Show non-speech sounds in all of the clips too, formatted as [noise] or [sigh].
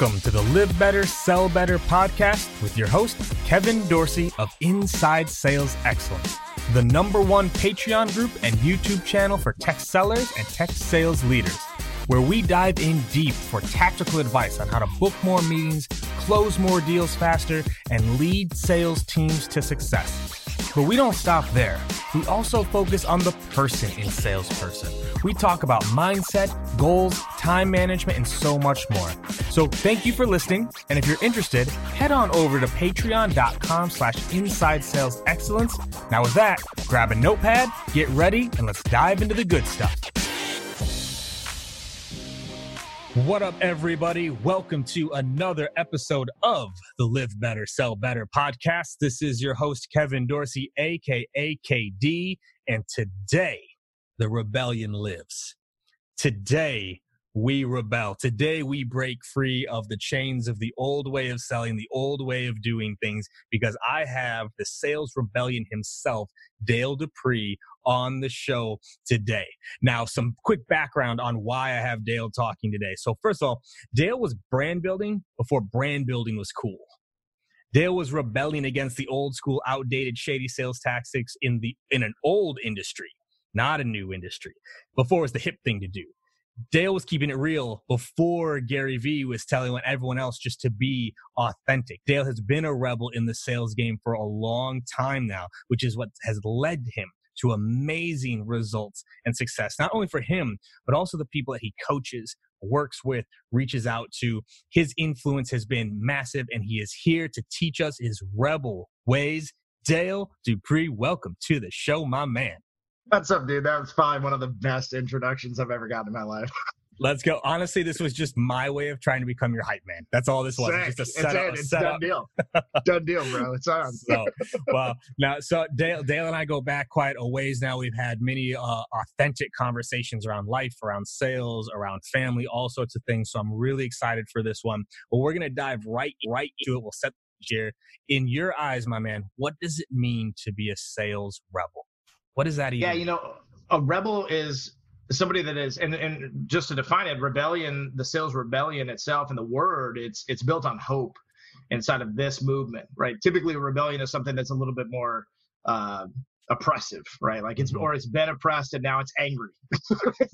Welcome to the Live Better, Sell Better podcast with your host, Kevin Dorsey of Inside Sales Excellence, the number one Patreon group and YouTube channel for tech sellers and tech sales leaders, where we dive in deep for tactical advice on how to book more meetings, close more deals faster, and lead sales teams to success. But we don't stop there. We also focus on the person in salesperson. We talk about mindset, goals, time management, and so much more. So thank you for listening. And if you're interested, head on over to patreon.com slash inside sales excellence. Now with that, grab a notepad, get ready, and let's dive into the good stuff. What up, everybody? Welcome to another episode of the Live Better, Sell Better podcast. This is your host, Kevin Dorsey, aka KD, and today the rebellion lives. Today we rebel. Today we break free of the chains of the old way of selling, the old way of doing things, because I have the sales rebellion himself, Dale Dupree, on the show today. Now, some quick background on why I have Dale talking today. So, first of all, Dale was brand building before brand building was cool. Dale was rebelling against the old school, outdated, shady sales tactics in the in an old industry, not a new industry. Before it was the hip thing to do. Dale was keeping it real before Gary Vee was telling everyone else just to be authentic. Dale has been a rebel in the sales game for a long time now, which is what has led him to amazing results and success, not only for him, but also the people that he coaches, works with, reaches out to. His influence has been massive, and he is here to teach us his rebel ways. Dale Dupree, welcome to the show, my man. What's up, dude? That was probably one of the best introductions I've ever gotten in my life. [laughs] Let's go. Honestly, this was just my way of trying to become your hype man. That's all this was. Sick. Just a it's setup. in. It's done deal. [laughs] done deal, bro. It's on. so, well, now, so Dale, Dale and I go back quite a ways now. We've had many uh, authentic conversations around life, around sales, around family, all sorts of things. So I'm really excited for this one. But we're gonna dive right, right into it. We'll set here. In your eyes, my man, what does it mean to be a sales rebel? What is that even? Yeah, you know, a rebel is somebody that is and, and just to define it rebellion the sales rebellion itself and the word it's it's built on hope inside of this movement right typically a rebellion is something that's a little bit more uh, oppressive right like it's Mhm. or it's been oppressed and now it's angry [laughs]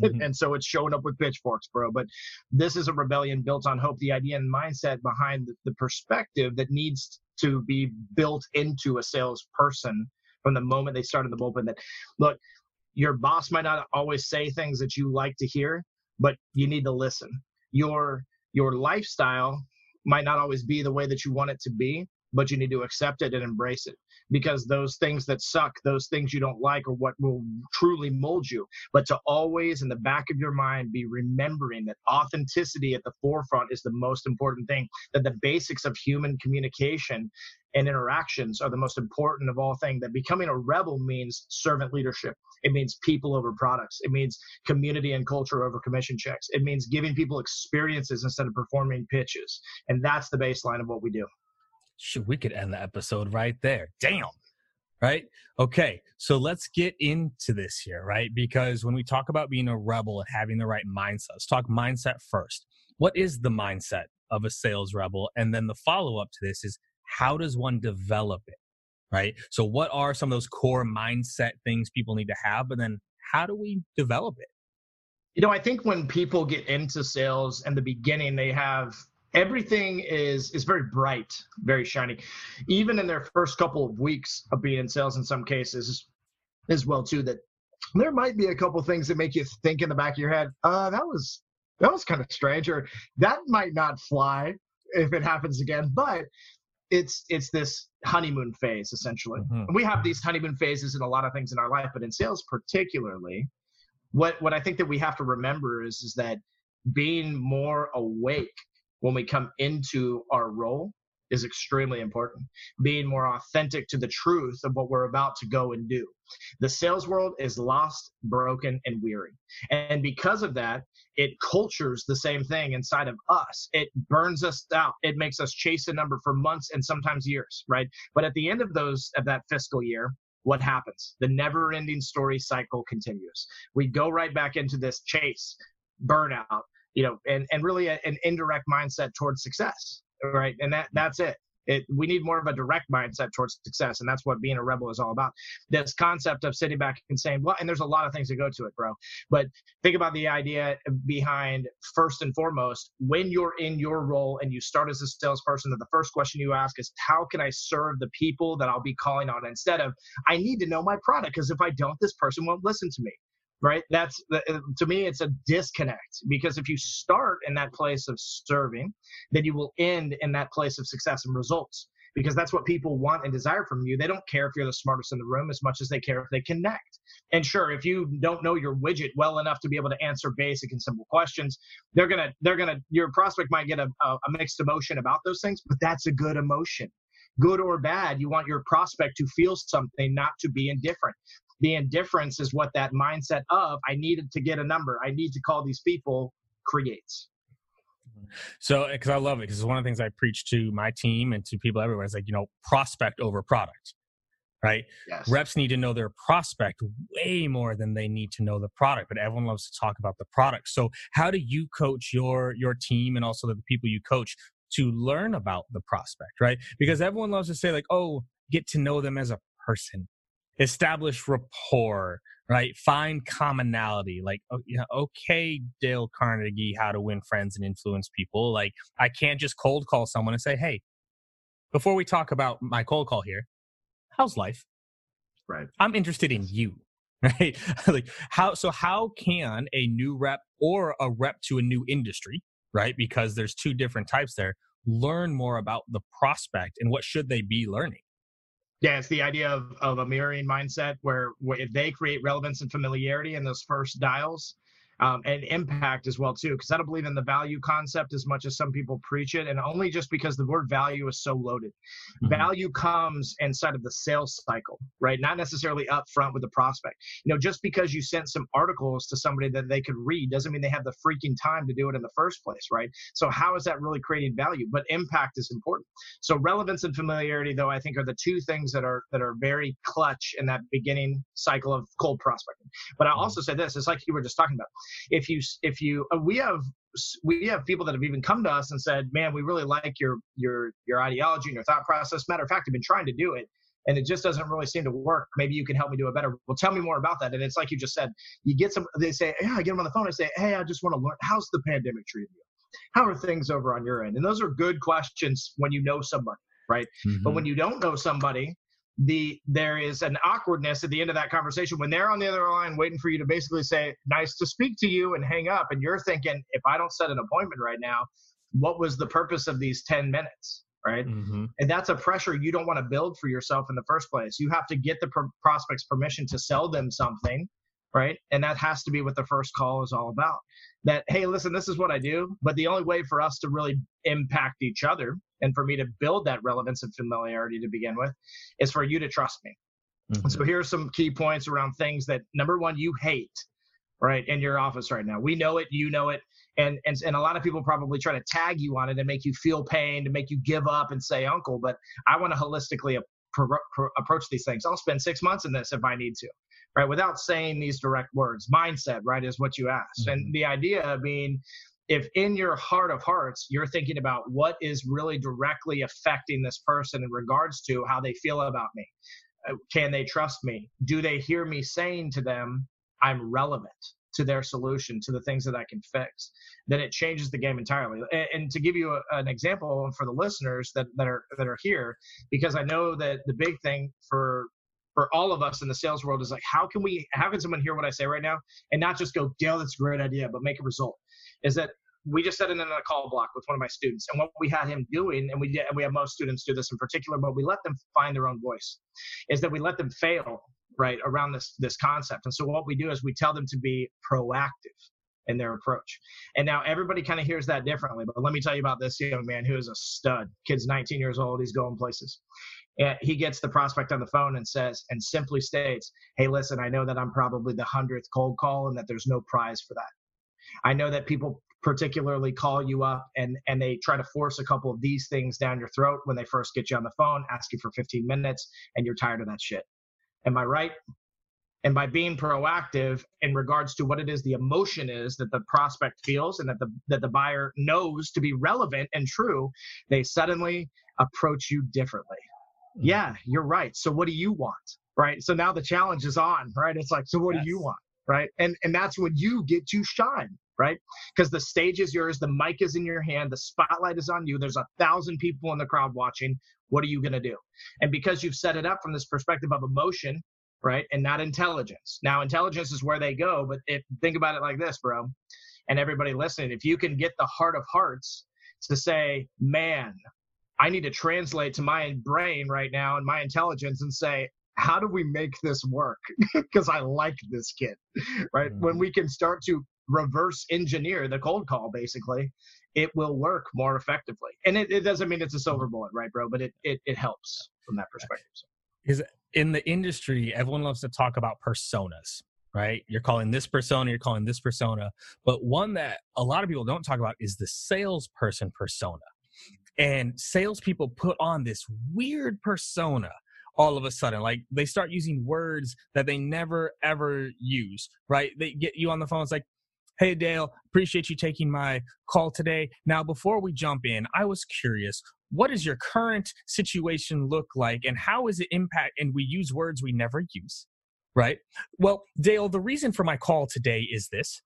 Mhm. and so it's showing up with pitchforks bro but this is a rebellion built on hope the idea and mindset behind the, the perspective that needs to be built into a salesperson from the moment they start in the bullpen that look your boss might not always say things that you like to hear but you need to listen. Your your lifestyle might not always be the way that you want it to be but you need to accept it and embrace it because those things that suck those things you don't like are what will truly mold you. But to always in the back of your mind be remembering that authenticity at the forefront is the most important thing that the basics of human communication and interactions are the most important of all things that becoming a rebel means servant leadership. It means people over products. It means community and culture over commission checks. It means giving people experiences instead of performing pitches. And that's the baseline of what we do Shoot, we could end the episode right there. Damn. Right? Okay. So let's get into this here, right? Because when we talk about being a rebel and having the right mindset, let's talk mindset first. What is the mindset of a sales rebel? And then the follow up to this is how does one develop it? right? So, what are some of those core mindset things people need to have? But then, how do we develop it? You know, I think when people get into sales in the beginning, they have everything is is very bright, very shiny. Even in their first couple of weeks of being in sales, in some cases, as well too, that there might be a couple things that make you think in the back of your head, uh, that was that was kind of strange, or that might not fly if it happens again. But it's it's this honeymoon phase essentially. Mm-hmm. We have these honeymoon phases in a lot of things in our life, but in sales particularly, what what I think that we have to remember is is that being more awake when we come into our role is extremely important. Being more authentic to the truth of what we're about to go and do. The sales world is lost, broken, and weary. And because of that, it cultures the same thing inside of us. It burns us out. It makes us chase a number for months and sometimes years, right? But at the end of those of that fiscal year, what happens? The never ending story cycle continues. We go right back into this chase, burnout, you know, and, and really a, an indirect mindset towards success, right? And that that's it. It, we need more of a direct mindset towards success, and that's what being a rebel is all about. This concept of sitting back and saying, "Well," and there's a lot of things that go to it, bro. But think about the idea behind first and foremost when you're in your role and you start as a salesperson. That the first question you ask is, "How can I serve the people that I'll be calling on?" Instead of, "I need to know my product because if I don't, this person won't listen to me." Right? That's uh, to me it's a disconnect because if you start in that place of serving then you will end in that place of success and results because that's what people want and desire from you. They don't care if you're the smartest in the room as much as they care if they connect. And sure if you don't know your widget well enough to be able to answer basic and simple questions they're gonna they're gonna your prospect might get a, a mixed emotion about those things but that's a good emotion. Good or bad, you want your prospect to feel something, not to be indifferent the indifference is what that mindset of I needed to get a number, I need to call these people creates. So, eh, because I love it, because one of the things I preach to my team and to people everywhere is like, you know, prospect over product, right? Yes. Reps need to know their prospect way more than they need to know the product, but everyone loves to talk about the product. So, how do you coach your your team and also the people you coach to learn about the prospect, right? Because everyone loves to say like, oh, get to know them as a person establish rapport, right? Find commonality. Like, you know, okay, Dale Carnegie, how to win friends and influence people. Like, I can't just cold call someone and say, hey, before we talk about my cold call here, how's life? Right. I'm interested in you. [laughs] Right. like how so how can a new rep or a rep to a new industry, right? Because there's two different types there, learn more about the prospect and what should they be learning? Yeah, it's the idea of, of a mirroring mindset where, where if they create relevance and familiarity in those first dials, um, and impact as well too because i don't believe in the value concept as much as some people preach it and only just because the word value is so loaded. Mm-hmm. value comes inside of the sales cycle right? Not necessarily up front with the prospect. You know just because you sent some articles to somebody that they could read doesn't mean they have the freaking time to do it in the first place right? So how is that really creating value? But impact is important. So relevance and familiarity though i think are the two things that are that are very clutch in that beginning cycle of cold prospecting. But i mm-hmm. also say this it's like you were just talking about if you if you uh, we have we have people that have even come to us and said, "Man, we really like your your your ideology and your thought process." Matter of fact, I've been trying to do it, and it just doesn't really seem to work. Maybe you can help me do it better. Well, tell me more about that. And it's like you just said, you get some. They say, "Yeah," I get them on the phone. I say, "Hey, I just want to learn. How's the pandemic treating you? How are things over on your end?" And those are good questions when you know somebody, right? Mm-hmm. But when you don't know somebody, the there is an awkwardness at the end of that conversation when they're on the other line waiting for you to basically say nice to speak to you and hang up and you're thinking if i don't set an appointment right now what was the purpose of these 10 minutes? Right? Mm-hmm. and that's a pressure you don't want to build for yourself in the first place. You have to get the pr- prospect's permission to sell them something right? And that has to be what the first call is all about. That hey listen this is what i do but the only way for us to really impact each other and for me to build that relevance and familiarity to begin with is for you to trust me. Mm-hmm. so here are some key points around things that number one you hate right in your office right now. We know it you know it and and, and a lot of people probably try to tag you on it and make you feel pain to make you give up and say uncle but i want to holistically approach these things. I'll spend six months in this if i need to right without saying these direct words. Mindset right is what you asked. Mm-hmm. and the idea being if in your heart of hearts you're thinking about what is really directly affecting this person in regards to how they feel about me uh, can they trust me? Do they hear me saying to them i'm relevant to their solution to the things that i can fix? Then it changes the game entirely. And, and to give you a, an example for the listeners that, that are that are here because i know that the big thing for for all of us in the sales world is like how can we how can someone hear what i say right now and not just go dale that's a great idea but make a result? Is that we just set it in a call block with one of my students and what we had him doing and we did and we have most students do this in particular but we let them find their own voice is that we let them fail right around this this concept. And so what we do is we tell them to be proactive in their approach. And now everybody kind of hears that differently but let me tell you about this young man who is a stud. Kid's 19 years old. He's going places and he gets the prospect on the phone and says and simply states hey listen i know that i'm probably the hundredth cold call and that there's no prize for that I know that people particularly call you up and and they try to force a couple of these things down your throat when they first get you on the phone, ask you for 15 minutes, and you're tired of that shit. Am I right? And by being proactive in regards to what it is the emotion is that the prospect feels and that the that the buyer knows to be relevant and true, they suddenly approach you differently. Hmm. Yeah, you're right. So what do you want? Right. So now the challenge is on, right? It's like, so what yes. do you want? right? And and that's when you get to shine, right? Because the stage is yours, the mic is in your hand, the spotlight is on you. There's a thousand people in the crowd watching. What are you going to do? And because you've set it up from this perspective of emotion, right, and not intelligence. Now, intelligence is where they go, but if think about it like this, bro, and everybody listening, if you can get the heart of hearts to say, man, I need to translate to my brain right now and my intelligence and say, how do we make this work? [laughs] Because I like this kid, right? Mm-hmm. When we can start to reverse engineer the cold call, basically, it will work more effectively. And it, it doesn't mean it's a silver bullet, right, bro? But it, it, it helps from that perspective. Because in the industry, everyone loves to talk about personas, right? You're calling this persona, you're calling this persona. But one that a lot of people don't talk about is the salesperson persona. And salespeople put on this weird persona all of a sudden. Like they start using words that they never ever use, right? They get you on the phone. It's like, Hey, Dale, appreciate you taking my call today. Now, before we jump in, I was curious what does your current situation look like and how is it impact? And we use words we never use, right? Well, Dale, the reason for my call today is this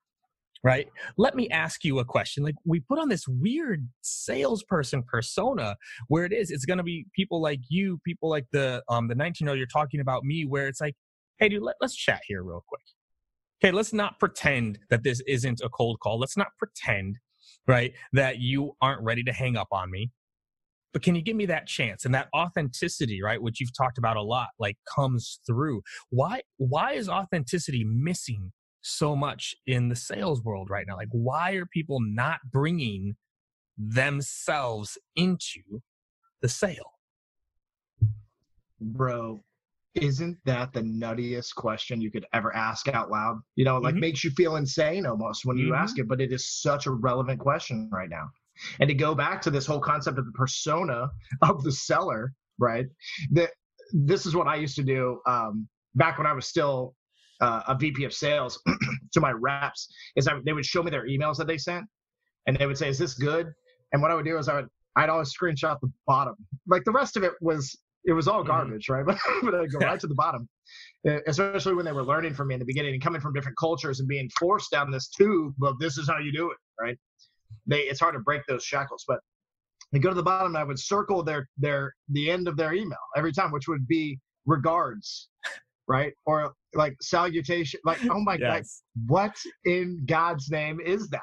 right? Let me ask you a question. Like we put on this weird salesperson persona where it is, it's going to be people like you, people like the um the 19 year old you're talking about me, where it's like, hey, dude, let, let's chat here real quick. Okay, let's not pretend that this isn't a cold call. Let's not pretend, right, that you aren't ready to hang up on me. But can you give me that chance and that authenticity, right, which you've talked about a lot, like comes through? Why why is authenticity missing so much in the sales world right now. Like, why are people not bringing themselves into the sale? Bro, isn't that the nuttiest question you could ever ask out loud? You know, like mm-hmm. makes you feel insane almost when you mm-hmm. ask it, but it is such a relevant question right now. And to go back to this whole concept of the persona of the seller, right? That this is what I used to do um, back when I was still uh, a VP of sales [clears throat] to my reps is I, they would show me their emails that they sent, and they would say, "Is this good?" And what I would do is I would I'd always screenshot the bottom. Like the rest of it was it was all mm-hmm. garbage, mm-hmm. right? [laughs] but I'd go right to the bottom, especially when they were learning from me in the beginning and coming from different cultures and being forced down this tube of this is how you do it, right? They it's hard to break those shackles, but they go to the bottom and I would circle their their the end of their email every time, which would be regards right? Or like salutation, like, oh my yes. God, what in God's name is that?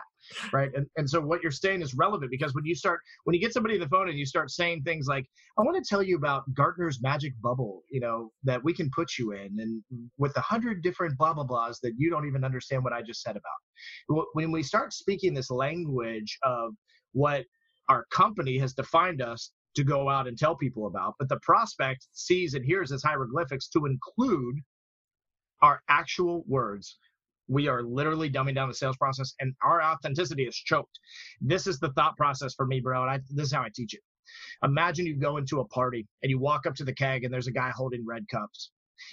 Right. And, and so what you're saying is relevant because when you start, when you get somebody on the phone and you start saying things like, I want to tell you about Gartner's magic bubble, you know, that we can put you in and with a hundred different blah, blah, blahs that you don't even understand what I just said about. When we start speaking this language of what our company has defined us to go out and tell people about, but the prospect sees and hears as hieroglyphics to include our actual words. We are literally dumbing down the sales process, and our authenticity is choked. This is the thought process for me, bro, and I, this is how I teach it. Imagine you go into a party and you walk up to the keg, and there's a guy holding red cups.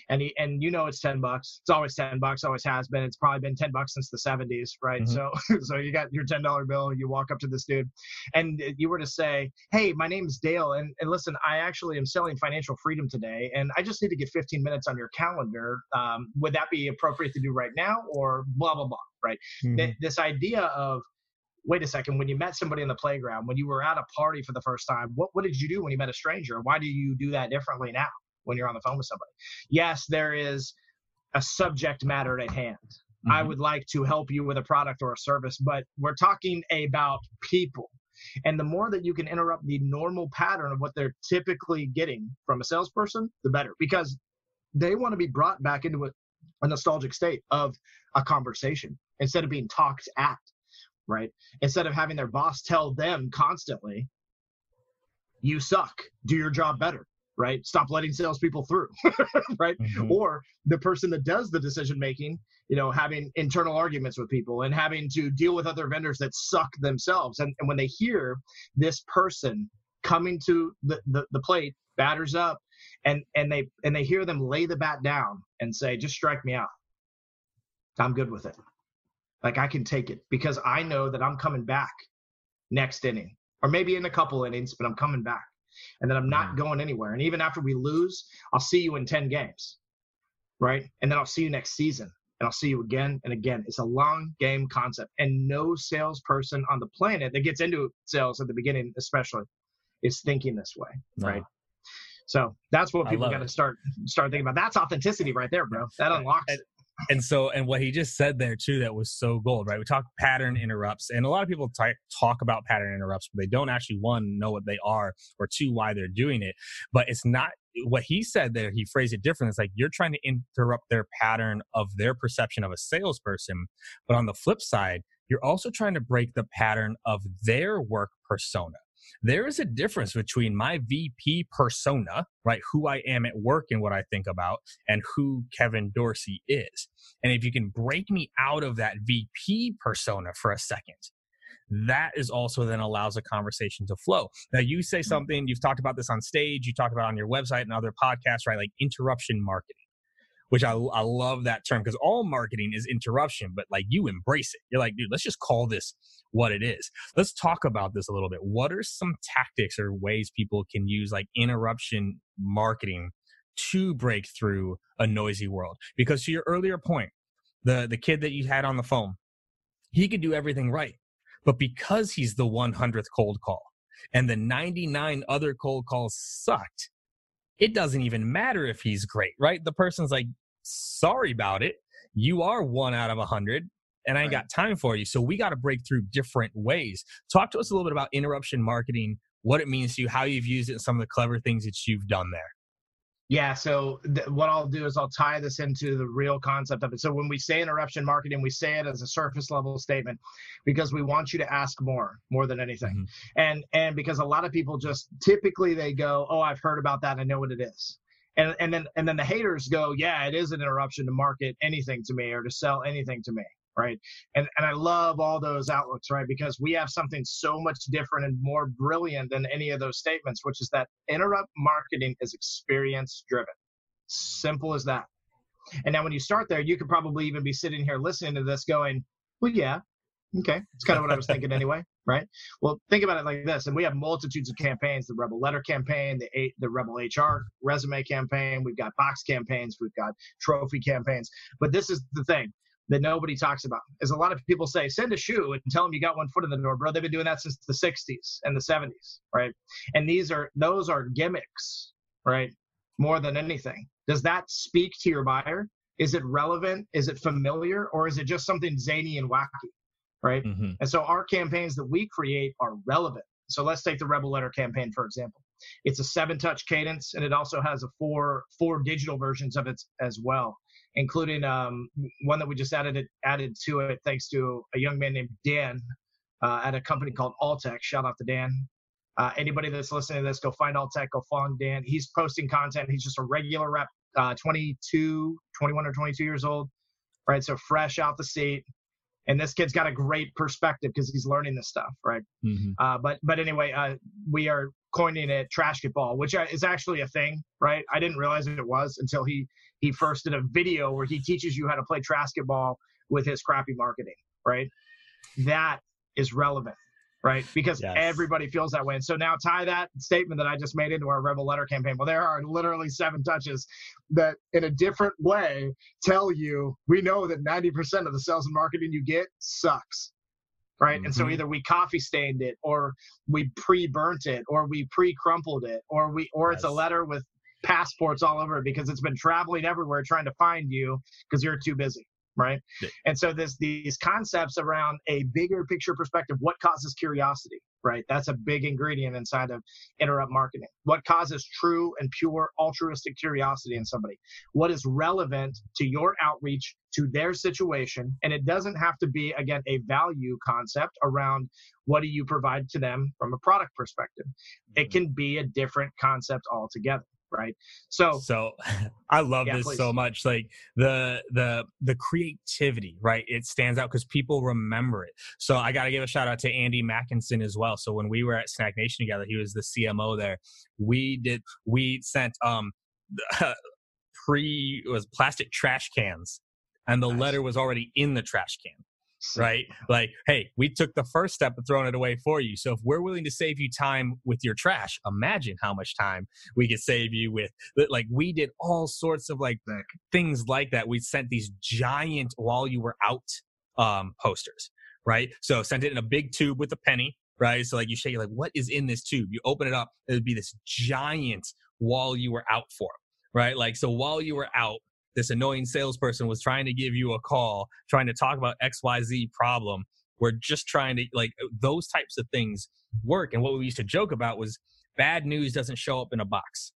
And he and you know it's 10 bucks it's always 10 bucks always has been it's probably been 10 bucks since the 70s right mm-hmm. so [laughs] so you got your $10 bill you walk up to this dude and you were to say hey my name is dale and, and listen i actually am selling financial freedom today and i just need to get 15 minutes on your calendar um, would that be appropriate to do right now or blah blah blah right mm-hmm. Th- this idea of wait a second, when you met somebody in the playground, when you were at a party for the first time, what, what did you do when you met a stranger? Why do you do that differently now when you're on the phone with somebody? Yes, there is a subject matter at hand. Mm-hmm. I would like to help you with a product or a service, but we're talking about people. And the more that you can interrupt the normal pattern of what they're typically getting from a salesperson, the better, because they want to be brought back into a, a nostalgic state of a conversation instead of being talked at right? Instead of having their boss tell them constantly, you suck, do your job better, right? Stop letting salespeople through, [laughs] right? Mm-hmm. Or the person that does the decision making, you know, having internal arguments with people and having to deal with other vendors that suck themselves. And, and when they hear this person coming to the, the, the plate, batters up, and and they and they hear them lay the bat down and say, just strike me out. I'm good with it. Like I can take it because I know that I'm coming back next inning or maybe in a couple innings, but I'm coming back and then I'm not mm-hmm. going anywhere. And even after we lose, I'll see you in 10 games, right? And then I'll see you next season and I'll see you again and again. It's a long game concept. And no salesperson on the planet that gets into sales at the beginning, especially, is thinking this way, no. right? So that's what people got to start start thinking about. That's authenticity right there, bro. That unlocks and, and so and what he just said there too that was so gold right? We talk pattern interrupts and a lot of people t- talk about pattern interrupts but they don't actually one know what they are or two why they're doing it. But it's not what he said there he phrased it different. It's like you're trying to interrupt their pattern of their perception of a salesperson but on the flip side you're also trying to break the pattern of their work persona there is a difference between my VP persona, right? Who I am at work and what I think about, and who Kevin Dorsey is. And if you can break me out of that VP persona for a second, that is also then allows a conversation to flow. Now, you say mm-hmm. something, you've talked about this on stage, you talked about on your website and other podcasts, right? Like interruption marketing which I, I love that term because all marketing is interruption, but like you embrace it. You're like, dude, let's just call this what it is. Let's talk about this a little bit. What are some tactics or ways people can use like interruption marketing to break through a noisy world? Because to your earlier point, the, the kid that you had on the phone, he could do everything right. But because he's the 100th cold call and the 99 other cold calls sucked, it doesn't even matter if he's great, right? The person's like, sorry about it. You are one out of a hundred and I ain't right. got time for you. So we got to break through different ways. Talk to us a little bit about interruption marketing, what it means to you, how you've used it, and some of the clever things that you've done there. Yeah. So th- what I'll do is I'll tie this into the real concept of it. So when we say interruption marketing, we say it as a surface level statement because we want you to ask more, more than anything. Mm-hmm. And and because a lot of people just typically they go, oh, I've heard about that. I know what it is. And and then and then the haters go, yeah, it is an interruption to market anything to me or to sell anything to me right? And and I love all those outlooks, right? Because we have something so much different and more brilliant than any of those statements, which is that interrupt marketing is experience driven. Simple as that. And now when you start there, you could probably even be sitting here listening to this going, well, yeah, okay. It's kind of what I was thinking [laughs] anyway, right? Well, think about it like this. And we have multitudes of campaigns, the Rebel Letter campaign, the, the Rebel HR resume campaign. We've got box campaigns. We've got trophy campaigns. But this is the thing that nobody talks about. Is a lot of people say, send a shoe and tell them you got one foot in the door, bro. They've been doing that since the 60s and the 70s, right? And these are those are gimmicks, right? More than anything. Does that speak to your buyer? Is it relevant? Is it familiar? Or is it just something zany and wacky? Right. Mm-hmm. And so our campaigns that we create are relevant. So let's take the Rebel Letter campaign, for example. It's a seven touch cadence and it also has a four four digital versions of it as well including um, one that we just added it, added to it thanks to a young man named Dan uh, at a company called Alltech. Shout out to Dan. Uh, anybody that's listening to this, go find Alltech, go find Dan. He's posting content. He's just a regular rep, uh, 22, 21 or 22 years old, right? So fresh out the seat. And this kid's got a great perspective because he's learning this stuff, right? Mm-hmm. Uh, but but anyway, uh, we are coining it trash ball, which is actually a thing, right? I didn't realize it was until he he first did a video where he teaches you how to play ball with his crappy marketing, right? That is relevant, right? Because yes. everybody feels that way. And so now tie that statement that I just made into our Rebel Letter campaign. Well, there are literally seven touches that, in a different way, tell you we know that 90% of the sales and marketing you get sucks. Right. Mm-hmm. And so mm-hmm. either we coffee stained it or we pre burnt it or we pre crumpled it or we, or yes. it's a letter with passports all over it because it's been traveling everywhere trying to find you because you're too busy right? Yeah. and so this these concepts around a bigger picture perspective what causes curiosity right? That's a big ingredient inside of interrupt marketing. What causes true and pure altruistic curiosity in somebody? What is relevant to your outreach to their situation and it doesn't have to be again a value concept around what do you provide to them from a product perspective. Mm-hmm. it can be a different concept altogether right? So so [laughs] i love yeah, this please. so much like the the the creativity right? It stands out because people remember it. So i gotta give a shout out to andy mackinson as well. So when we were at SnackNation together he was the cmo there. We did we sent um [laughs] pre was plastic trash cans and the nice. letter was already in the trash can right? Like, hey, we took the first step of throwing it away for you. So if we're willing to save you time with your trash, imagine how much time we could save you with. Like, we did all sorts of like things like that. We sent these giant while you were out um, posters, right? So sent it in a big tube with a penny, right? So like you shake, like, what is in this tube? You open it up, it would be this giant while you were out for, right? Like, so while you were out, this annoying salesperson was trying to give you a call, trying to talk about XYZ problem. We're just trying to like uh, those types of things work. And what we used to joke about was bad news doesn't show up in a box.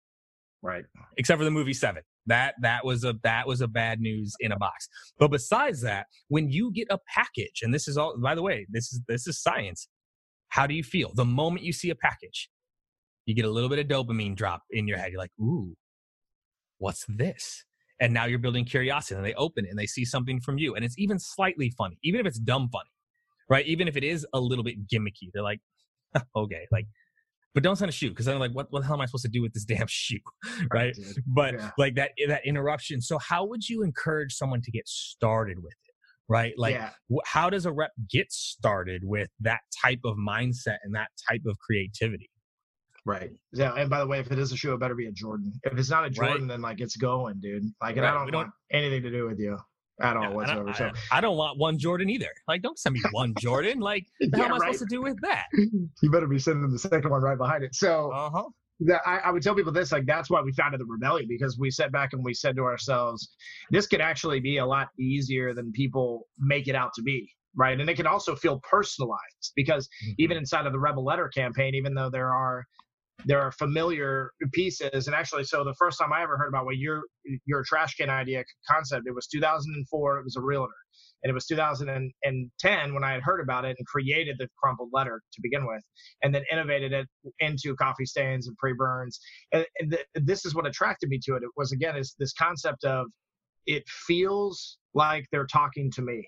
Right. Except for the movie Seven. That that was a that was a bad news in a box. But besides that, when you get a package, and this is all by the way, this is this is science. How do you feel? The moment you see a package, you get a little bit of dopamine drop in your head. You're like, ooh, what's this? And now you're building curiosity and they open it and they see something from you and it's even slightly funny even if it's dumb funny right even if it is a little bit gimmicky they're like [laughs] okay like but don't send a shoe because I'm like, what, what the hell am I supposed to do with this damn [laughs] shoe, right? But yeah. like that that interruption. So how would you encourage someone to get started with it, right? Like, yeah. how does a rep get started with that type of mindset and that type of creativity? Right. Yeah. And by the way, if it is a shoe, it better be a Jordan. If it's not a Jordan, right. then like it's going, dude. Like, and right. I don't, don't want anything to do with you at all yeah, whatsoever. I so I, I, don't want one Jordan either. Like, don't send me one Jordan. Like, [laughs] the yeah, hell am I right? supposed to do with that? [laughs] you better be sending the second one right behind it. So, uh-huh. That I, I, would tell people this, like that's why we founded the rebellion because we sat back and we said to ourselves, this could actually be a lot easier than people make it out to be right? And it can also feel personalized because mm-hmm. even inside of the Rebel Letter campaign, even though there are there are familiar pieces. And actually, so the first time I ever heard about what your your trash can idea concept, it was 2004. It was a realtor, and it was 2010 when I had heard about it and created the crumpled letter to begin with, and then innovated it into coffee stains and pre burns. And, and th- this is what attracted me to it. It was again is this concept of it feels like they're talking to me,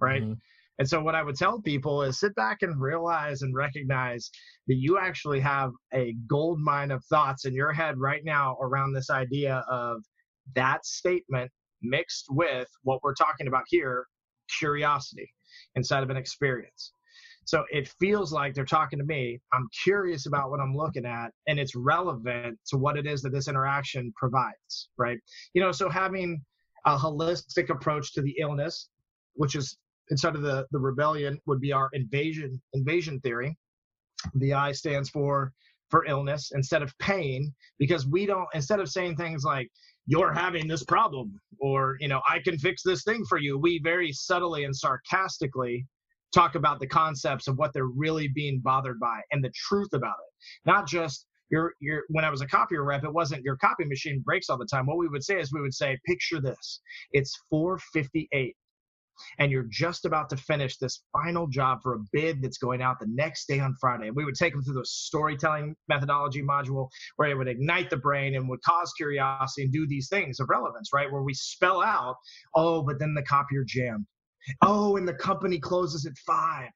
right? Mm-hmm. And so, what I would tell people is sit back and realize and recognize that you actually have a gold mine of thoughts in your head right now around this idea of that statement mixed with what we're talking about here curiosity inside of an experience. So it feels like they're talking to me. I'm curious about what I'm looking at, and it's relevant to what it is that this interaction provides, right? You know, so having a holistic approach to the illness, which is inside of the, the rebellion would be our invasion invasion theory. The I stands for for illness instead of pain because we don't instead of saying things like you're having this problem or you know I can fix this thing for you, we very subtly and sarcastically talk about the concepts of what they're really being bothered by and the truth about it. Not just your your when I was a copier rep, it wasn't your copy machine breaks all the time. What we would say is we would say, picture this. It's 458 and you're just about to finish this final job for a bid that's going out the next day on Friday. And we would take them through the storytelling methodology module where it would ignite the brain and would cause curiosity and do these things of relevance, right? Where we spell out, oh, but then the copier jammed. Oh, and the company closes at five.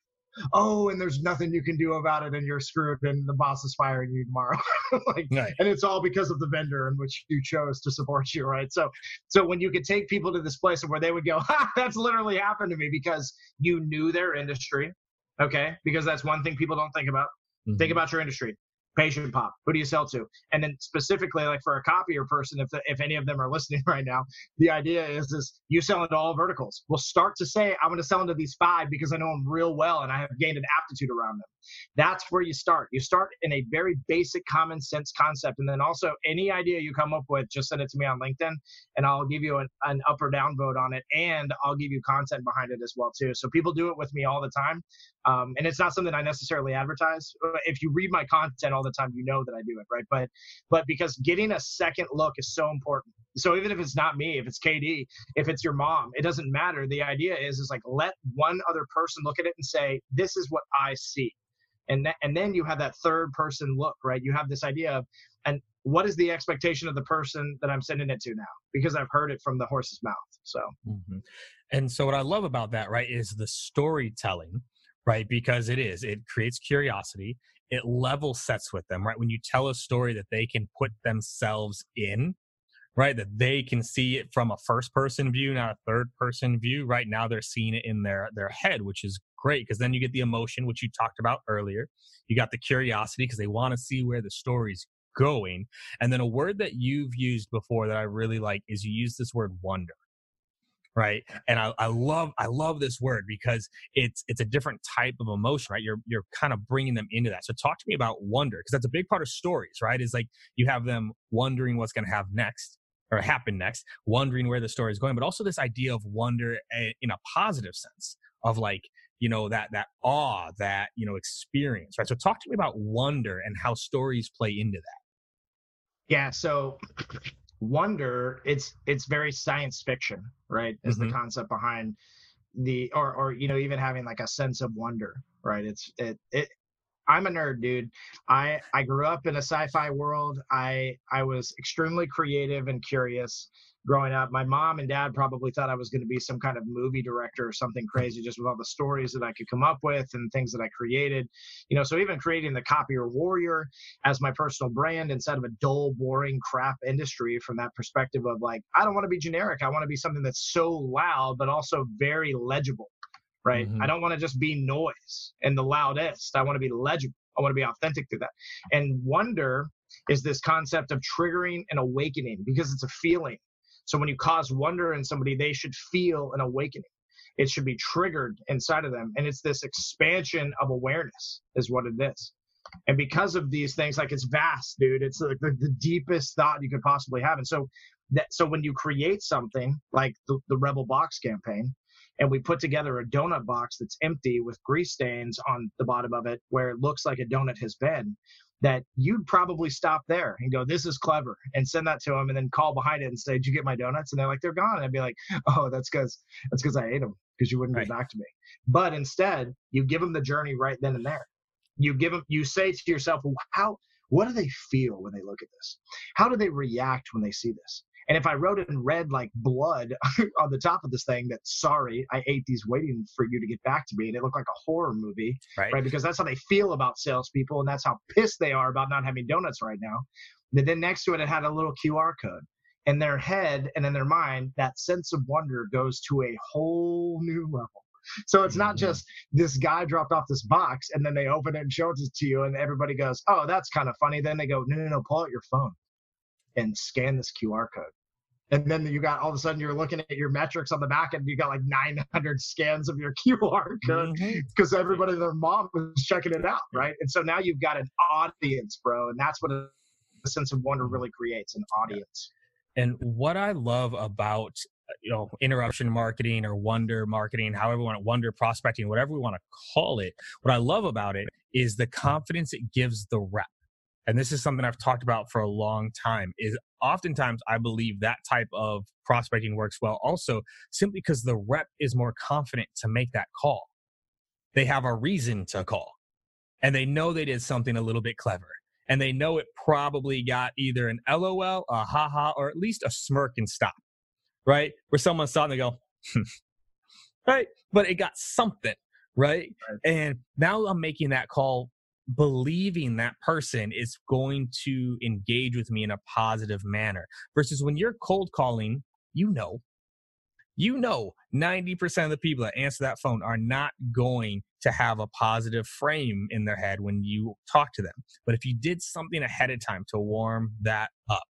Oh, and there's nothing you can do about it, and you're screwed, and the boss is firing you tomorrow. [laughs] like, right. and it's all because of the vendor in which you chose to support you, right? So, so when you could take people to this place where they would go, ha, that's literally happened to me because you knew their industry, okay? Because that's one thing people don't think about. Mm-hmm. Think about your industry patient pop who do you sell to? And then specifically like for a copier person if the, if any of them are [laughs] listening right now the idea is is you sell into all verticals. We'll start to say i'm going to sell into these five because i know them real well and i have gained an aptitude around them that's where you start you start in a very basic common sense concept and then also any idea you come up with just send it to me on linkedin and i'll give you an, an up or down vote on it and i'll give you content behind it as well too so people do it with me all the time um, and it's not something i necessarily advertise if you read my content all the time, you know that I do it, right? But but because getting a second look is so important. So even if it's not me, if it's KD, if it's your mom, it doesn't matter. The idea is is like let one other person look at it and say, this is what I see. And, th- and then you have that third person look, right? You have this idea of, and what is the expectation of the person that I'm sending it to now? Because I've heard it from the horse's mouth. So, mm-hmm. and so what I love about that, right, is the storytelling, right? Because it is, it creates curiosity it level sets with them, right? When you tell a story that they can put themselves in, right? That they can see it from a first person view, not a third person view. Right now they're seeing it in their their head, which is great because then you get the emotion, which you talked about earlier. You got the curiosity because they want to see where the story's going. And then a word that you've used before that I really like is you use this word wonder right? And I, I love i love this word because it's it's a different type of emotion right? You're you're kind of bringing them into that. So talk to me about wonder because that's a big part of stories right? Is like you have them wondering what's going to have next or happen next wondering where the story is going but also this idea of wonder eh, in a positive sense of like you know that that awe that you know experience right? So talk to me about wonder and how stories play into that. Yeah so wonder it's it's very science fiction right is mm-hmm. the concept behind the or or you know even having like a sense of wonder right? It's it it i'm a nerd dude. I i grew up in a sci-fi world. I i was extremely creative and curious growing up. My mom and dad probably thought I was going to be some kind of movie director or something crazy just with all the stories that I could come up with and things that I created. You know, so even creating the copier warrior as my personal brand instead of a dull, boring crap industry from that perspective of like, I don't want to be generic. I want to be something that's so loud, but also very legible. Right. Mm-hmm. I don't want to just be noise and the loudest. I want to be legible. I want to be authentic through that. And wonder is this concept of triggering an awakening because it's a feeling so when you cause wonder in somebody, they should feel an awakening. It should be triggered inside of them. And it's this expansion of awareness, is what it is. And because of these things, like it's vast, dude. It's like the, the deepest thought you could possibly have. And so that so when you create something like the, the Rebel Box campaign, and we put together a donut box that's empty with grease stains on the bottom of it where it looks like a donut has been that you'd probably stop there and go, "This is clever," and send that to them, and then call behind it and say, "Did you get my donuts?" And they're like, "They're gone." And I'd be like, "Oh, that's because that's because I ate them because you wouldn't right. get back to me." But instead, you give them the journey right then and there. You give them, you say to yourself, well, "How? What do they feel when they look at this? How do they react when they see this?" And if I wrote it in red like blood [laughs] on the top of this thing that sorry, I ate these waiting for you to get back to me, and it looked like a horror movie, right? right? Because that's how they feel about salespeople, and that's how pissed they are about not having donuts right now. And then next to it, it had a little QR code. In their head and in their mind, that sense of wonder goes to a whole new level. So it's not mm-hmm. just this guy dropped off this box and then they open it and show it to you, and everybody goes, "Oh, that's kind of funny." Then they go, "No, no, no, pull out your phone and scan this QR code." And then you got all of a sudden you're looking at your metrics on the back and you got like 900 scans of your [laughs] QR code because mm-hmm. everybody their mom was checking it out, right? And so now you've got an audience, bro, and that's what a, a sense of wonder really creates an audience. And what I love about you know interruption marketing or wonder marketing however we want to wonder prospecting whatever we want to call it what i love about it is the confidence it gives the rep and this is something I've talked about for a long time, is oftentimes I believe that type of prospecting works well also simply because the rep is more confident to make that call. They have a reason to call and they know they did something a little bit clever and they know it probably got either an LOL, a haha, or at least a smirk and stop, right? Where someone saw and they go, hmm. right? But it got something right? right? And now I'm making that call believing that person is going to engage with me in a positive manner versus when you're cold calling, you know, you know 90% of the people that answer that phone are not going to have a positive frame in their head when you talk to them. But if you did something ahead of time to warm that up,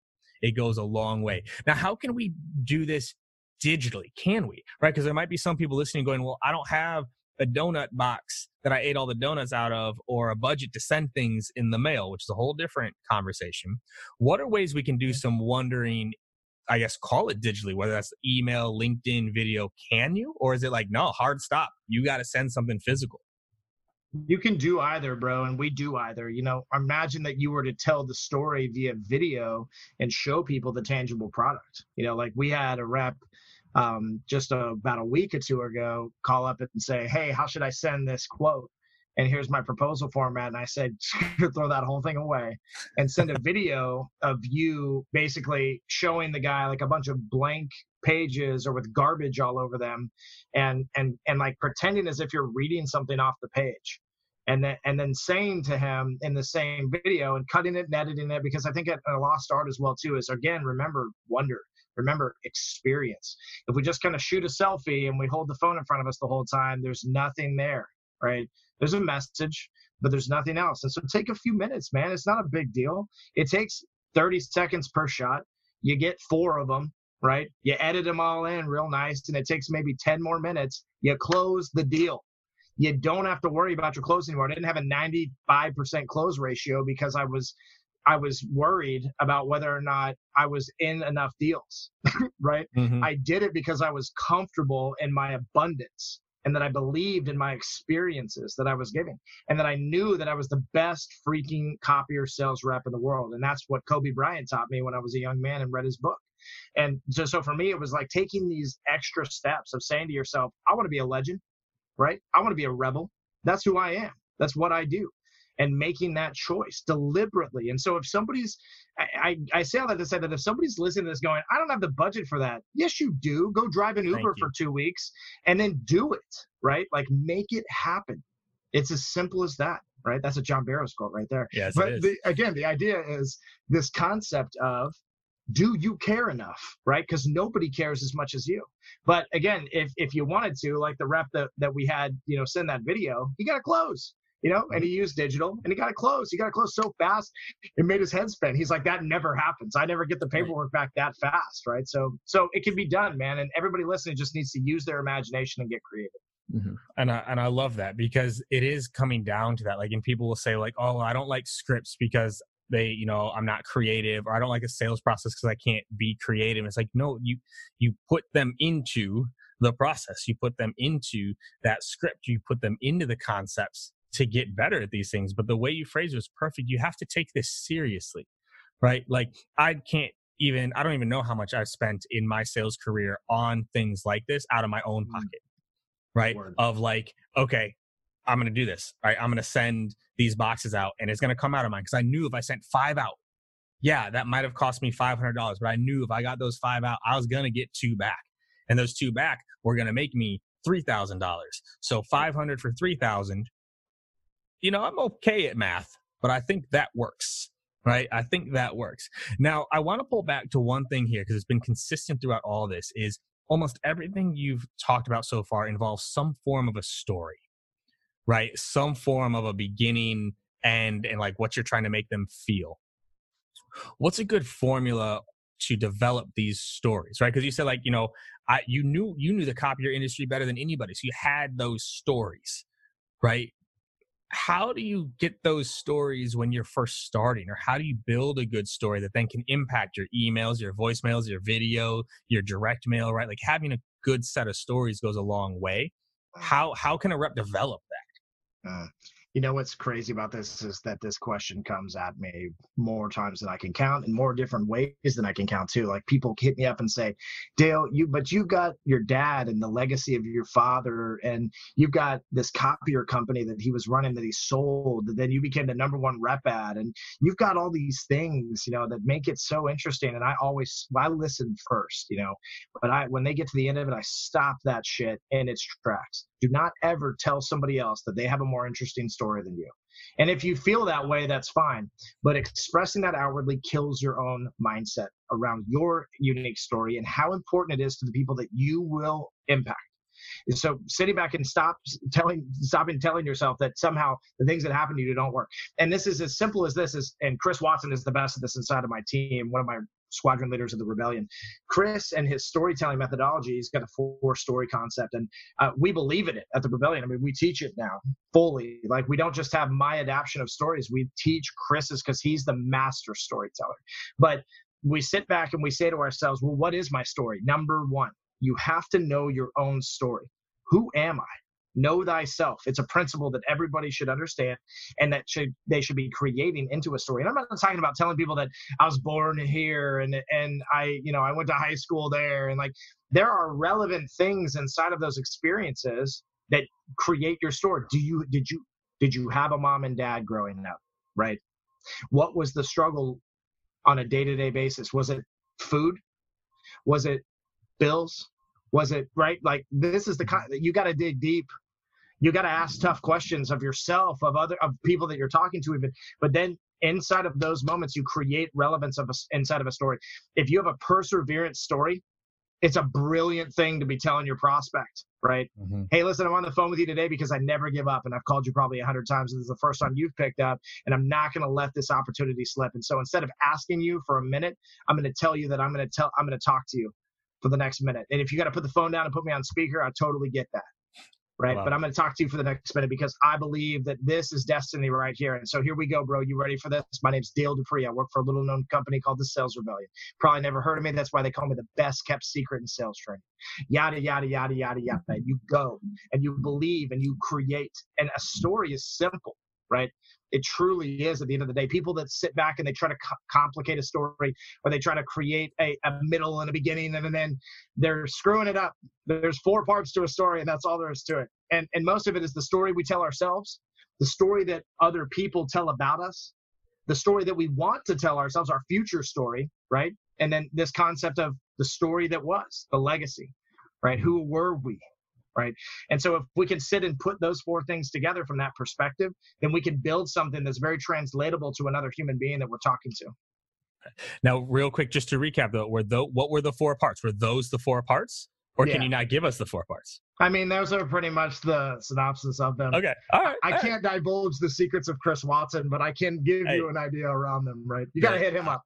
it goes a long way. Now, how can we do this digitally? Can we? Right? Because there might be some people listening going, well, I don't have a donut box that I ate all the donuts out of or a budget to send things in the mail, which is a whole different conversation. What are ways we can do mm-hmm. some wondering I guess call it digitally, whether that's email, LinkedIn, video, can you? Or is it like, no, hard stop. You got to send something physical. You can do either, bro, and we do either. You know, imagine that you were to tell the story via video and show people the tangible product. You know, like we had a rep um, just a, about a week or two ago call up and say, "Hey, how should I send this quote?" and here's my proposal format. And I said, [laughs] throw that whole thing away and send a [laughs] video of you basically showing the guy like a bunch of blank pages or with garbage all over them and and and like pretending as if you're reading something off the page and then and then saying to him in the same video and cutting it and editing it because i think a lost art as well too is again remember wonder remember experience if we just kind of shoot a selfie and we hold the phone in front of us the whole time there's nothing there right there's a message, but there's nothing else. And so take a few minutes, man. It's not a big deal. It takes 30 seconds per shot. You get four of them, right? You edit them all in real nice, and it takes maybe 10 more minutes. You close the deal. You don't have to worry about your close anymore. I didn't have a 95% close ratio because I was I was worried about whether or not I was in enough deals, [laughs] right? Mm-hmm. I did it because I was comfortable in my abundance and that I believed in my experiences that I was giving, and that I knew that I was the best freaking copier sales rep in the world. And that's what Kobe Bryant taught me when I was a young man and read his book. And so, so for me, it was like taking these extra steps of saying to yourself, I want to be a legend, right? I want to be a rebel. That's who I am. That's what I do and making that choice deliberately. And so if somebody's, I, I, I say all that to say that if somebody's listening to this going, I don't have the budget for that. Yes, you do. Go drive an Uber for two weeks and then do it, right? Like make it happen. It's as simple as that, right? That's a John Barrows quote right there. Yes, but the, again, the idea is this concept of do you care enough right because nobody cares as much as you but again if if you wanted to like the rep that, that we had you know send that video you got to close you know, and he used digital and he got it closed. He got it closed so fast it made his head spin. He's like, that never happens. I never get the paperwork back that fast, right? So so it can be done, man. And everybody listening just needs to use their imagination and get creative. Mm-hmm. And I, and I love that because it is coming down to that. Like, and people will say like, "Oh, I don't like scripts because they, you know, I'm not creative, or I don't like a sales process because I can't be creative." It's like, no, you you put them into the process. You put them into that script. You put them into the concepts to get better at these things. But the way you phrase it was perfect. You have to take this seriously, right? Like I can't even, I don't even know how much I've spent in my sales career on things like this out of my own mm. pocket, right? Word. Of like, okay, I'm going to do this, right? I'm going to send these boxes out and it's going to come out of mine. Cause I knew if I sent five out, yeah, that might have cost me $500, but I knew if I got those five out, I was going to get two back. And those two back were going to make me $3,000. So 500 for 3,000 you know, I'm okay at math, but I think that works. Right. I think that works. Now, I want to pull back to one thing here because it's been consistent throughout all this is almost everything you've talked about so far involves some form of a story, right? Some form of a beginning and and like what you're trying to make them feel. What's a good formula to develop these stories, right? Because you said like, you know, I you knew you knew the copier industry better than anybody. So you had those stories, right? How do you get those stories when you're first starting or how do you build a good story that then can impact your emails your voicemails your video your direct mail right? Like having a good set of stories goes a long way. Mm. how how can a rep develop that? Uh, you know what's crazy about this is that this question comes at me more times than I can count in more different ways than I can count too. Like people hit me up and say, Dale, you but you got your dad and the legacy of your father, and you've got this copier company that he was running that he sold, that then you became the number one rep at, and you've got all these things, you know, that make it so interesting. And I always I listen first, you know, but I when they get to the end of it, I stop that shit in its tracks Do not ever tell somebody else that they have a more interesting story than you. And if you feel that way, that's fine. But expressing that outwardly kills your own mindset around your unique story and how important it is to the people that you will impact. So sitting back and stop telling, stopping telling yourself that somehow the things that happen to you don't work. And this is as simple as this is, and Chris Watson is the best at this inside of my team, one of my squadron leaders of the rebellion. Chris and his storytelling methodology, he's got a four story concept, and uh, we believe in it at the rebellion. I mean, we teach it now fully. Like, we don't just have my adaptation of stories, we teach Chris's because he's the master storyteller. But we sit back and we say to ourselves, well, what is my story? Number one, you have to know your own story. Who am I? Know thyself. It's a principle that everybody should understand and that should they should be creating into a story. And i'm not talking about telling people that i was born here and and i you know i went to high school there. And like there are relevant things inside of those experiences that create your story. Do you did you did you have a mom and dad growing up? Right? What was the struggle on a day-to-day basis? Was it food? Was it bills? Was it right? Like this is the kind you got to dig deep you got to ask tough questions of yourself of other of people that you're talking to even but then inside of those moments you create relevance of a, inside of a story. If you have a perseverance story it's a brilliant thing to be telling your prospect right? Mm-hmm. hey listen i'm on the phone with you today because i never give up and i've called you probably a hundred times this is the first time you've picked up and i'm not going to let this opportunity slip. And so instead of asking you for a minute i'm going to tell you that i'm going to tell i'm going to talk to you for the next minute. And if you got to put the phone down and put me on speaker i totally get that right? But I'm going to talk to you for the next minute because I believe that this is destiny right here. And so here we go, bro. You ready for this? My name's Dale Dupree. I work for a little known company called the Sales Rebellion. Probably never heard of me. That's why they call me the best kept secret in sales training. Yada, yada, yada, yada, yada. You go and you believe and you create. And a story is simple, right? it truly is at the end of the day. People that sit back and they try to co- complicate a story or they try to create a, a middle and a beginning and then they're screwing it up. There's four parts to a story and that's all there is to it. And, and most of it is the story we tell ourselves, the story that other people tell about us, the story that we want to tell ourselves, our future story, right? And then this concept of the story that was, the legacy, right? Who were we? Right? And so if we can sit and put those four things together from that perspective, then we can build something that's very translatable to another human being that we're talking to. Now, real quick, just to recap though, were the, what were the four parts? Were those the four parts? Or yeah. can you not give us the four parts? I mean, those are pretty much the synopsis of them. Okay. All right. I, all can't right. divulge the secrets of Chris Watson, but I can give hey. you an idea around them, right? You got to hit him up.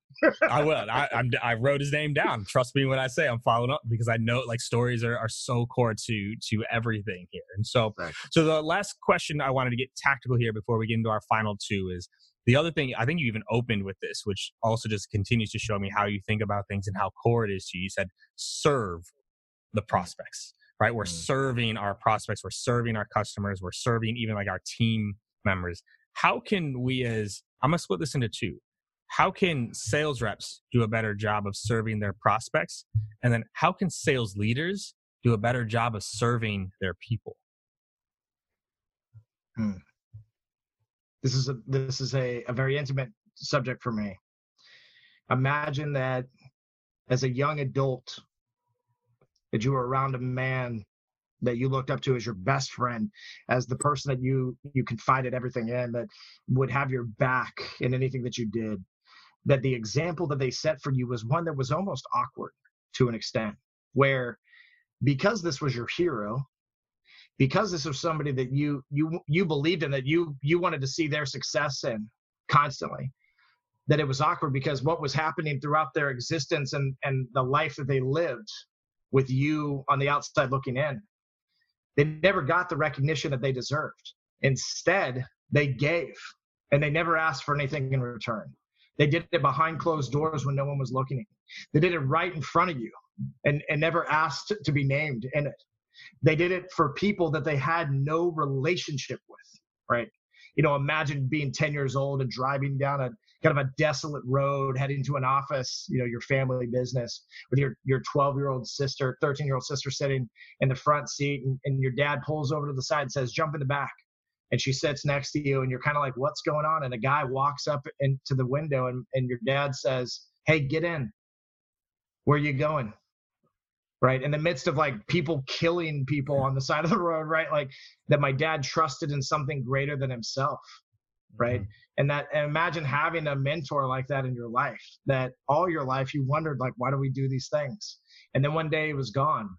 I will. [laughs] I, I'm, I wrote his name down. Trust me when I say I'm following up because I know like stories are, are so core to to everything here. And so, so the last question I wanted to get tactical here before we get into our final two is the other thing I think you even opened with this, which also just continues to show me how you think about things and how core it is to you. You said serve the prospects right? We're mm. serving our prospects, we're serving our customers, we're serving even like our team members. How can we, as I'm gonna split this into two. How can sales reps do a better job of serving their prospects? And then how can sales leaders do a better job of serving their people? Hmm. This is a this is a, a very intimate subject for me. Imagine that as a young adult that you were around a man that you looked up to as your best friend as the person that you you confided everything in that would have your back in anything that you did that the example that they set for you was one that was almost awkward to an extent where because this was your hero because this was somebody that you you you believed in that you you wanted to see their success in constantly that it was awkward because what was happening throughout their existence and and the life that they lived with you on the outside looking in. They never got the recognition that they deserved. Instead, they gave and they never asked for anything in return. They did it behind closed doors when no one was looking. They did it right in front of you and, and never asked to be named in it. They did it for people that they had no relationship with, right? You know, imagine being 10 years old and driving down a kind of a desolate road heading to an office, you know, your family business with your, your 12 year old sister, 13 year old sister sitting in the front seat and, and your dad pulls over to the side and says, jump in the back. And she sits next to you and you're kind of like, what's going on? And a guy walks up into the window and, and your dad says, hey, get in. Where are you going? right? In the midst of like people killing people on the side of the road, right? Like that my dad trusted in something greater than himself, right? Mm-hmm. And that and imagine having a mentor like that in your life that all your life you wondered like why do we do these things? And then one day he was gone.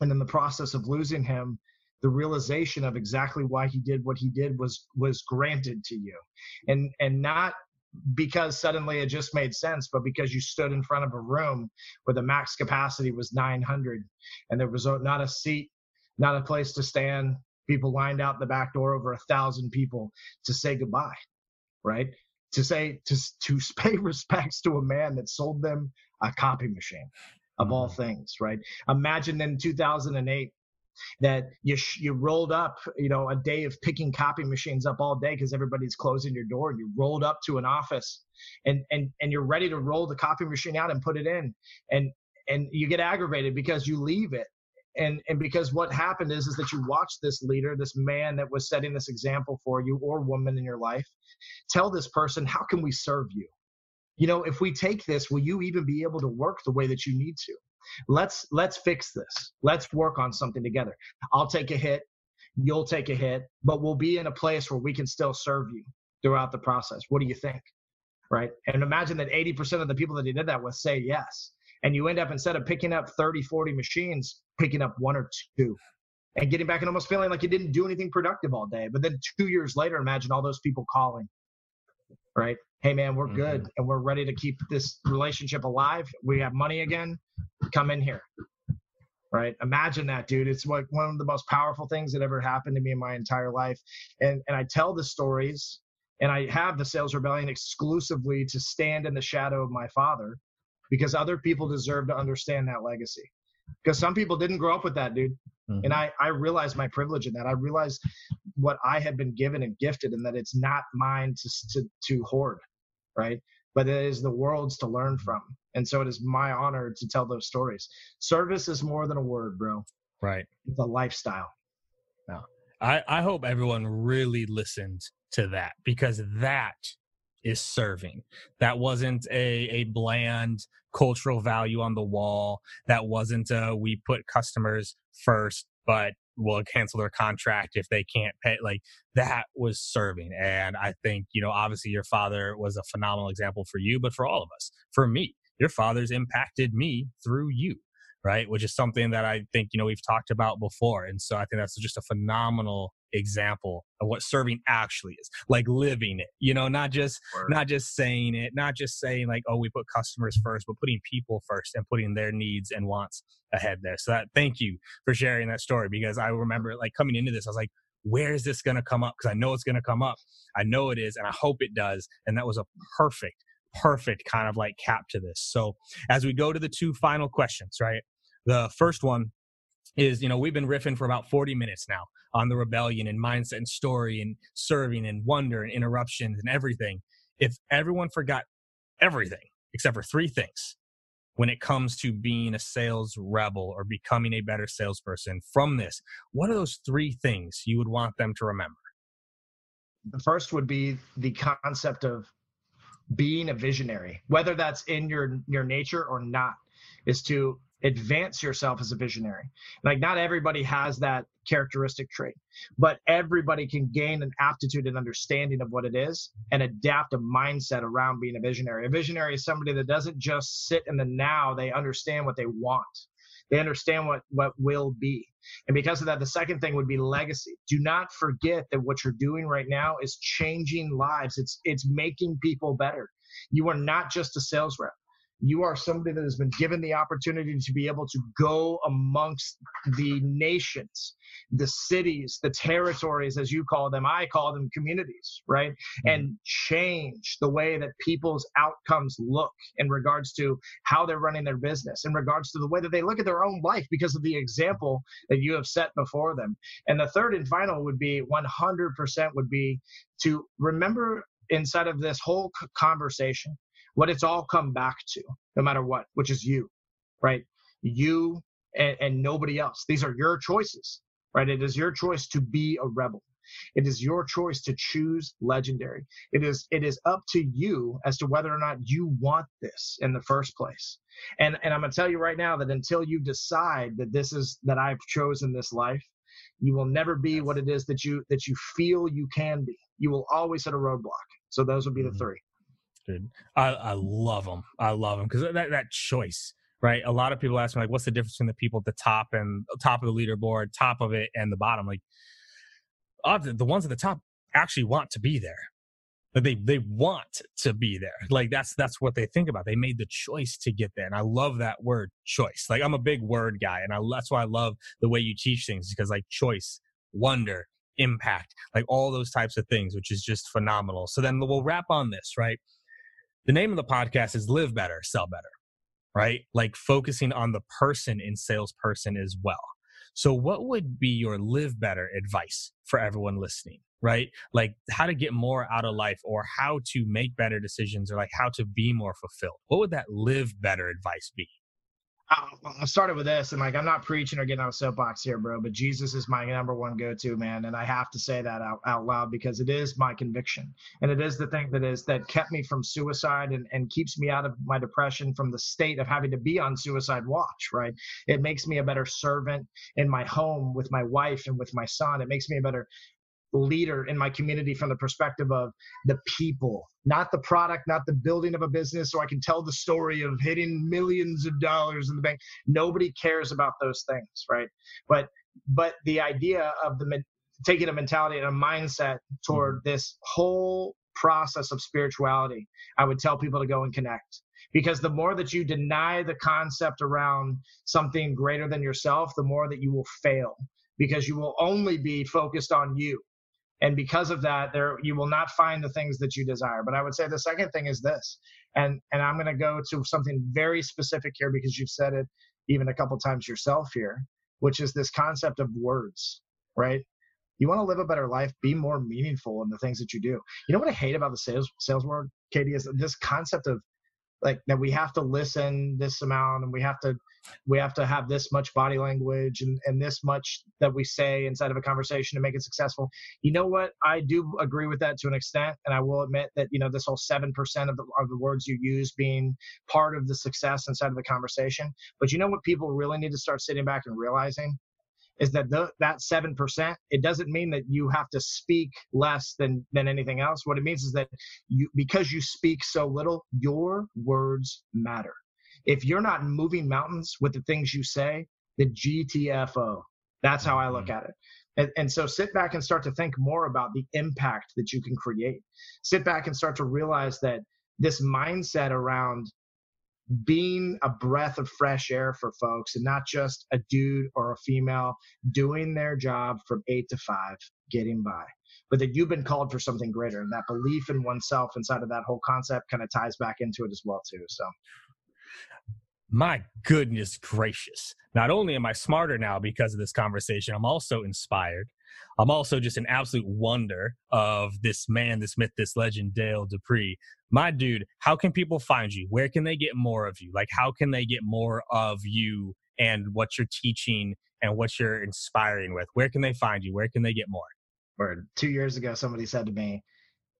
And in the process of losing him, the realization of exactly why he did what he did was was granted to you. And and not because suddenly it just made sense, but because you stood in front of a room where the max capacity was 900 and there was not a seat, not a place to stand. People lined out the back door, over a thousand people to say goodbye, right? To say to to [laughs] pay respects to a man that sold them a copy machine, of all mm-hmm. things, right? Imagine in 2008 that you sh- you rolled up you know a day of picking copy machines up all day because everybody's closing your door and you rolled up to an office and and and you're ready to roll the copy machine out and put it in and and you get aggravated because you leave it and and because what happened is is that you watched this leader this man that was setting this example for you or woman in your life tell this person how can we serve you? You know if we take this will you even be able to work the way that you need to? Let's let's fix this. Let's work on something together. I'll take a hit. You'll take a hit. But we'll be in a place where we can still serve you throughout the process. What do you think? Right? And imagine that 80% of the people that he did that with say yes. And you end up instead of picking up 30 40 machines picking up one or two and getting back and almost feeling like you didn't do anything productive all day. But then two years later imagine all those people calling right? Hey man we're mm-hmm. good and we're ready to keep this relationship alive. We have money again. Come in here. Right? Imagine that dude. It's like one of the most powerful things that ever happened to me in my entire life. And and i tell the stories and i have the sales rebellion exclusively to stand in the shadow of my father because other people deserve to understand that legacy because some people didn't grow up with that dude mm-hmm. and i i realized my privilege in that i realized what i had been given and gifted and that it's not mine to to, to hoard right but it is the world's to learn from and so it is my honor to tell those stories. Service is more than a word, bro. Right. It's a lifestyle. No. I, I hope everyone really listened to that because that is serving. That wasn't a, a bland cultural value on the wall. That wasn't a we put customers first, but will cancel their contract if they can't pay. Like that was serving. And I think, you know, obviously your father was a phenomenal example for you, but for all of us, for me, your father's impacted me through you right which is something that i think you know we've talked about before and so i think that's just a phenomenal example of what serving actually is like living it you know not just Word. not just saying it not just saying like oh we put customers first but putting people first and putting their needs and wants ahead there so that thank you for sharing that story because i remember like coming into this i was like where is this going to come up because i know it's going to come up i know it is and i hope it does and that was a perfect perfect kind of like cap to this. So as we go to the two final questions, right? The first one is, you know, we've been riffing for about 40 minutes now on the rebellion and mindset and story and serving and wonder and interruptions and everything. If everyone forgot everything except for three things when it comes to being a sales rebel or becoming a better salesperson from this, what are those three things you would want them to remember? The first would be the concept of being a visionary, whether that's in your your nature or not, is to advance yourself as a visionary. Like not everybody has that characteristic trait, but everybody can gain an aptitude and understanding of what it is and adapt a mindset around being a visionary. A visionary is somebody that doesn't just sit in the now, they understand what they want. They understand what what will be. And because of that, the second thing would be legacy. Do not forget that what you're doing right now is changing lives. It's it's making people better. You are not just a sales rep you are somebody that has been given the opportunity to be able to go amongst the nations, the cities, the territories, as you call them, I call them communities, right? Mm-hmm. And change the way that people's outcomes look in regards to how they're running their business, in regards to the way that they look at their own life because of the example that you have set before them. And the third and final would be 100% would be to remember inside of this whole conversation what it's all come back to, no matter what, which is you, right? You and, and nobody else. These are your choices, right? It is your choice to be a rebel. It is your choice to choose legendary. It is it is up to you as to whether or not you want this in the first place. And and I'm gonna tell you right now that until you decide that this is that I've chosen this life, you will never be what it is that you that you feel you can be. You will always hit a roadblock. So those would be the mm-hmm. three. Dude, I, I love them. I love them because that that choice right? A lot of people ask me like, what's the difference between the people at the top and top of the leaderboard, top of it, and the bottom? Like, often the ones at the top actually want to be there. They they want to be there. Like that's that's what they think about. They made the choice to get there, and I love that word choice. Like I'm a big word guy, and I, that's why I love the way you teach things because like choice, wonder, impact, like all those types of things, which is just phenomenal. So then we'll wrap on this, right? The name of the podcast is Live Better, Sell Better right? Like focusing on the person in salesperson as well. So, what would be your live better advice for everyone listening, right? Like how to get more out of life or how to make better decisions or like how to be more fulfilled? What would that live better advice be? I started with this, and like I'm not preaching or getting on a soapbox here, bro, but Jesus is my number one go-to man, and I have to say that out, out loud because it is my conviction, and it is the thing that is that kept me from suicide and and keeps me out of my depression from the state of having to be on suicide watch. Right? It makes me a better servant in my home with my wife and with my son. It makes me a better leader in my community from the perspective of the people, not the product, not the building of a business. So I can tell the story of hitting millions of dollars in the bank. Nobody cares about those things, right? But but the idea of the taking a mentality and a mindset toward mm-hmm. this whole process of spirituality, I would tell people to go and connect. Because the more that you deny the concept around something greater than yourself, the more that you will fail because you will only be focused on you and because of that there you will not find the things that you desire. But i would say the second thing is this and and i'm going to go to something very specific here because you've said it even a couple times yourself here which is this concept of words right? You want to live a better life be more meaningful in the things that you do. You know what i hate about the sales sales world katie is this concept of like that we have to listen this amount and we have to we have to have this much body language and, and this much that we say inside of a conversation to make it successful. You know what? I do agree with that to an extent and i will admit that you know this whole 7% of the, of the words you use being part of the success inside of the conversation. But you know what people really need to start sitting back and realizing is that the, that 7% it doesn't mean that you have to speak less than than anything else. What it means is that you because you speak so little your words matter. If you're not moving mountains with the things you say the gtfo that's how i look mm-hmm. at it. And, and, so sit back and start to think more about the impact that you can create. Sit back and start to realize that this mindset around being a breath of fresh air for folks and not just a dude or a female doing their job from eight to five, getting by. But that you've been called for something greater. And that belief in oneself inside of that whole concept kind of ties back into it as well, too. So my goodness gracious. Not only am I smarter now because of this conversation, I'm also inspired. I'm also just an absolute wonder of this man, this myth, this legend, Dale Dupree. My dude, how can people find you? Where can they get more of you? Like, how can they get more of you and what you're teaching and what you're inspiring with? Where can they find you? Where can they get more? Word. Two years ago, somebody said to me,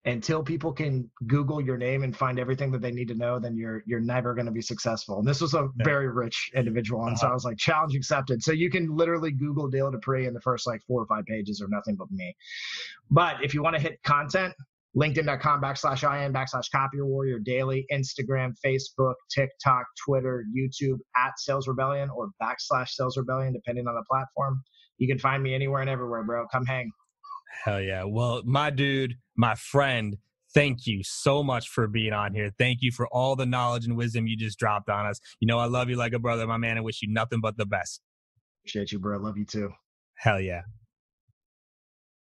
until people can Google your name and find everything that they need to know, then you're you're never going to be successful. And this was a very rich individual, and uh-huh. so I was like, challenge accepted. So you can literally Google Dale Dupree, and the first like four or five pages are nothing but me. But if you want to hit content, LinkedIn.com backslash IN backslash Copy Warrior Daily, Instagram, Facebook, TikTok, Twitter, YouTube at Sales Rebellion or backslash Sales Rebellion, depending on the platform. You can find me anywhere and everywhere, bro. Come hang. Hell yeah. Well, my dude, my friend, thank you so much for being on here. Thank you for all the knowledge and wisdom you just dropped on us. You know, I love you like a brother, my man, and wish you nothing but the best. Appreciate you, bro. Love you too. Hell yeah.